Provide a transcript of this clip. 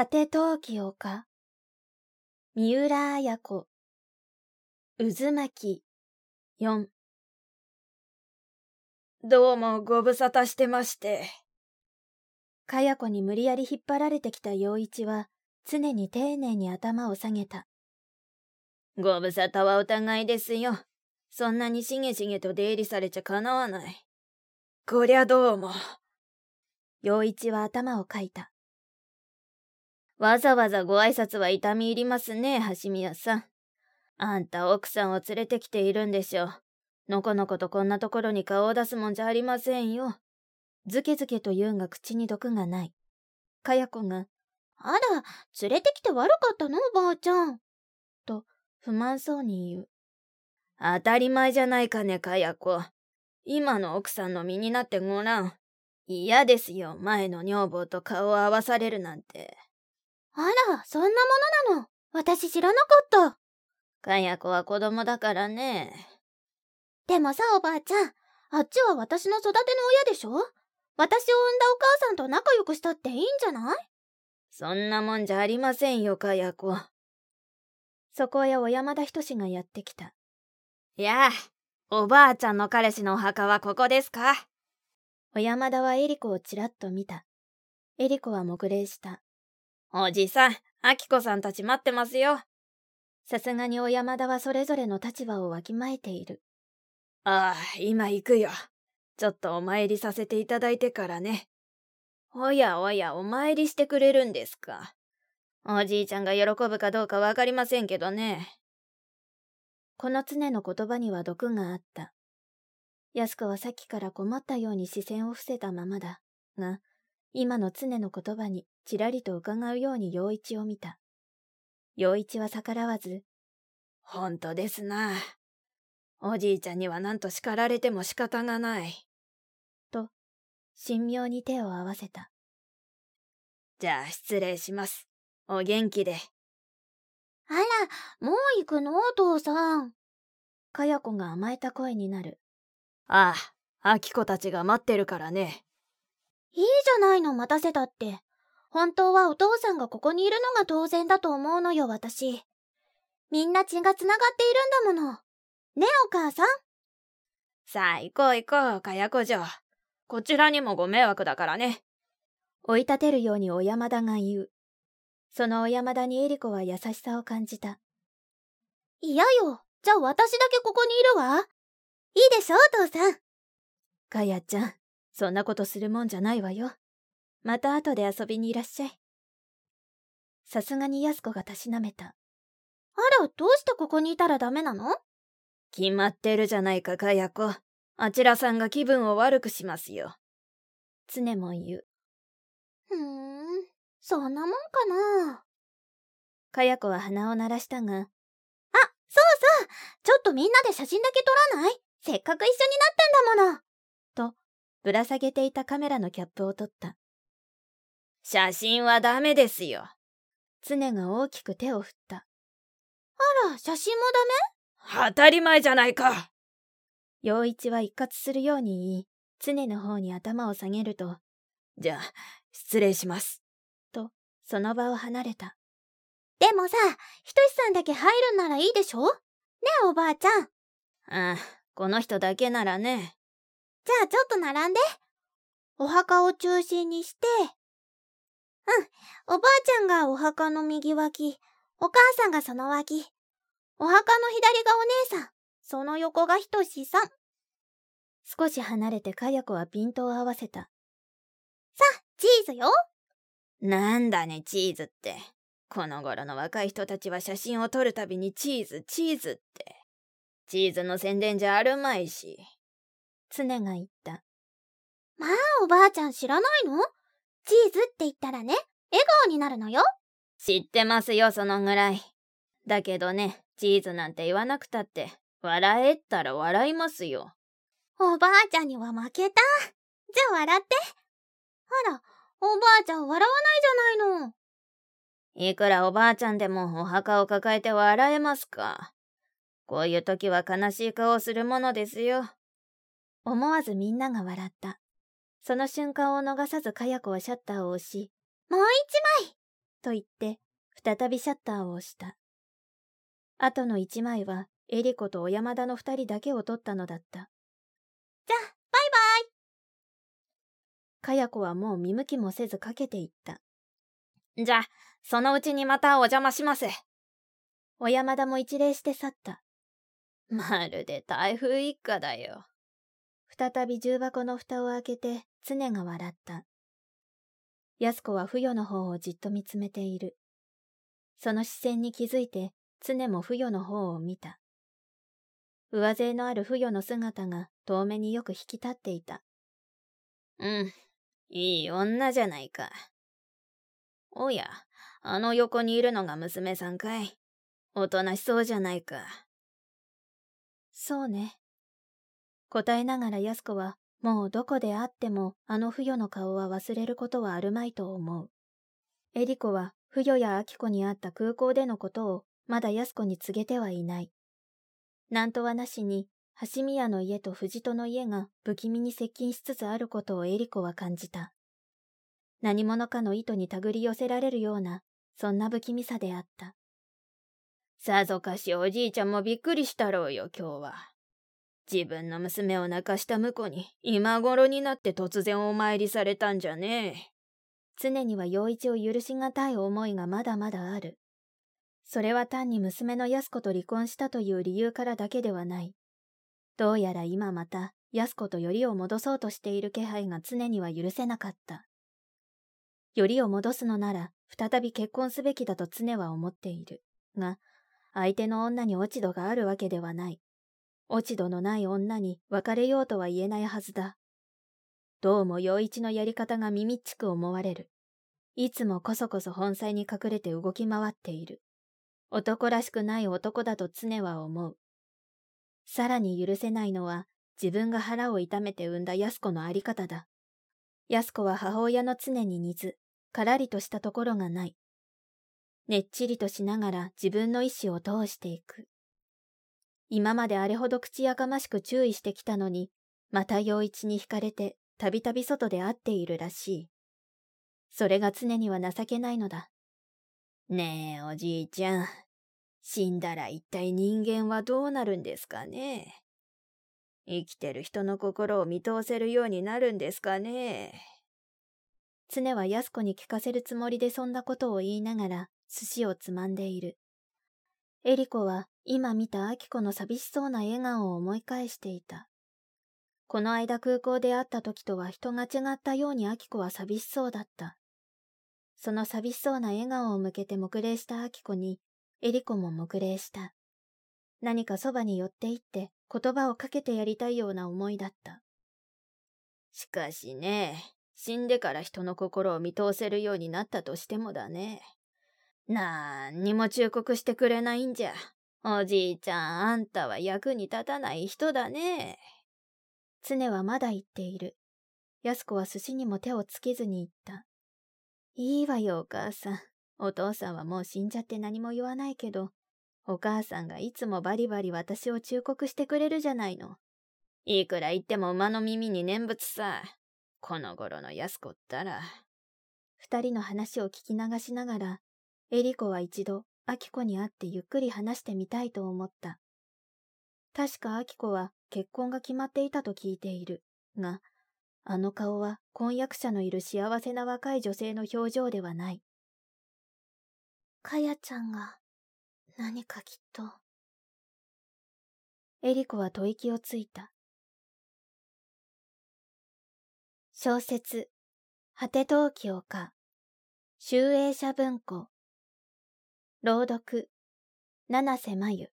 果て陶器丘、三浦綾子、渦巻き、四。どうもご無沙汰してまして。かや子に無理やり引っ張られてきた陽一は、常に丁寧に頭を下げた。ご無沙汰はお互いですよ。そんなにしげしげと出入りされちゃかなわない。こりゃどうも。陽一は頭をかいた。わざわざご挨拶は痛み入りますね、橋宮さん。あんた奥さんを連れてきているんでしょう。のこのことこんなところに顔を出すもんじゃありませんよ。ずけずけと言うんが口に毒がない。かや子が、あら、連れてきて悪かったのおばあちゃん。と、不満そうに言う。当たり前じゃないかね、かや子。今の奥さんの身になってごらん。嫌ですよ、前の女房と顔を合わされるなんて。あら、そんなものなの。私知らなかった。かや子は子供だからね。でもさ、おばあちゃん、あっちは私の育ての親でしょ？私を産んだお母さんと仲良くしたっていいんじゃない？そんなもんじゃありませんよ、かや子。そこへ小山田仁がやってきた。やあ、おばあちゃんの彼氏のお墓はここですか？小山田はエリコをちらっと見た。エリコは黙礼した。おじさん、アキコさんたち待ってますよ。さすがに小山田はそれぞれの立場をわきまえている。ああ、今行くよ。ちょっとお参りさせていただいてからね。おやおや、お参りしてくれるんですか。おじいちゃんが喜ぶかどうかわかりませんけどね。この常の言葉には毒があった。安子はさっきから困ったように視線を伏せたままだ。が、今の常の言葉にちらりと伺うように陽一を見た。陽一は逆らわず、ほんとですな。おじいちゃんにはなんと叱られても仕方がない。と、神妙に手を合わせた。じゃあ失礼します。お元気で。あら、もう行くのお父さん。かや子が甘えた声になる。ああ、あきこたちが待ってるからね。いいじゃないの待たせたって。本当はお父さんがここにいるのが当然だと思うのよ、私。みんな血が繋がっているんだもの。ねお母さん。さあ、行こう行こう、かやこ嬢。こちらにもご迷惑だからね。追い立てるように小山田が言う。その小山田にエリコは優しさを感じた。嫌よ。じゃあ私だけここにいるわ。いいでしょ、お父さん。かやちゃん。そんなことするもんじゃないわよ。また後で遊びにいらっしゃい。さすがに安子がたしなめた。あら、どうしてここにいたらダメなの？決まってるじゃないか、かや子。あちらさんが気分を悪くしますよ。常も言う。ふーん、そんなもんかな。かや子は鼻を鳴らしたが。あ、そうそうちょっとみんなで写真だけ撮らない？せっかく一緒になったんだもの。ぶら下げていたカメラのキャップを取った。写真はダメですよ。常が大きく手を振った。あら、写真もダメ？当たり前じゃないか。陽一は一括するように言い、常の方に頭を下げると、じゃあ、失礼します。と、その場を離れた。でもさ、ひとしさんだけ入るんならいいでしょ？ねえ、おばあちゃん。ああ、この人だけならね。じゃあちょっと並んで。お墓を中心にして。うん、おばあちゃんがお墓の右脇、お母さんがその脇。お墓の左がお姉さん、その横がひとしさん。少し離れてかや子はピントを合わせた。さあ、チーズよ。なんだね、チーズって。この頃の若い人たちは写真を撮るたびにチーズ、チーズって。チーズの宣伝じゃあるまいし。常が言った。まあ、おばあちゃん知らないの？チーズって言ったらね、笑顔になるのよ。知ってますよ、そのぐらい。だけどね、チーズなんて言わなくたって、笑えったら笑いますよ。おばあちゃんには負けた。じゃあ笑って。あら、おばあちゃん笑わないじゃないの。いくらおばあちゃんでもお墓を抱えて笑えますか。こういう時は悲しい顔をするものですよ。思わずみんなが笑った。その瞬間を逃さずかや子はシャッターを押し、もう一枚と言って、再びシャッターを押した。あとの一枚は、エリコと小山田の二人だけを撮ったのだった。じゃ、バイバイかや子はもう見向きもせずかけていった。じゃ、そのうちにまたお邪魔します。小山田も一礼して去った。まるで台風一過だよ。再び重箱の蓋を開けて、常が笑った。安子は不与の方をじっと見つめている。その視線に気づいて、常も不与の方を見た。上背のある不与の姿が遠目によく引き立っていた。うん、いい女じゃないか。おや、あの横にいるのが娘さんかい。おとなしそうじゃないか。そうね。答えながら安子は、もうどこであってもあの不与の顔は忘れることはあるまいと思う。エリコは不与や明子に会った空港でのことをまだ安子に告げてはいない。なんとはなしに、橋宮の家と藤戸の家が不気味に接近しつつあることをエリコは感じた。何者かの意図に手繰り寄せられるような、そんな不気味さであった。さぞかしおじいちゃんもびっくりしたろうよ、今日は。自分の娘を泣かした婿に、今頃になって突然お参りされたんじゃねえ。常には陽一を許しがたい思いがまだまだある。それは単に娘の安子と離婚したという理由からだけではない。どうやら今また安子とよりを戻そうとしている気配が常には許せなかった。よりを戻すのなら、再び結婚すべきだと常は思っている。が、相手の女に落ち度があるわけではない。落ち度のない女に別れようとは言えないはずだ。どうも陽一のやり方が耳っちく思われる。いつもこそこそ本妻に隠れて動き回っている。男らしくない男だと常は思う。さらに許せないのは、自分が腹を痛めて産んだ安子のあり方だ。安子は母親の常に似ず、からりとしたところがない。ねっちりとしながら自分の意志を通していく。今まであれほど口やかましく注意してきたのに、また陽一に惹かれてたびたび外で会っているらしい。それが常には情けないのだ。ねえ、おじいちゃん。死んだら一体人間はどうなるんですかね生きてる人の心を見通せるようになるんですかね常は安子に聞かせるつもりでそんなことを言いながら寿司をつまんでいる。エリコは今見たアキコの寂しそうな笑顔を思い返していた。この間空港で会った時とは人が違ったようにアキコは寂しそうだった。その寂しそうな笑顔を向けて黙礼したアキコに、エリコも黙礼した。何かそばに寄って行って言葉をかけてやりたいような思いだった。しかしね、死んでから人の心を見通せるようになったとしてもだね。なんにも忠告してくれないんじゃ。おじいちゃん、あんたは役に立たない人だね。常はまだ言っている。安子は寿司にも手をつけずに言った。いいわよ、お母さん。お父さんはもう死んじゃって何も言わないけど、お母さんがいつもバリバリ私を忠告してくれるじゃないの。いくら言っても馬の耳に念仏さ。この頃の安子ったら。二人の話を聞き流しながら、エリコは一度、アキコに会ってゆっくり話してみたいと思った。確かアキコは結婚が決まっていたと聞いている。が、あの顔は婚約者のいる幸せな若い女性の表情ではない。かやちゃんが何かきっと。エリコは吐息をついた。小説、果て陶器丘、集英社文庫、朗読、七瀬真由。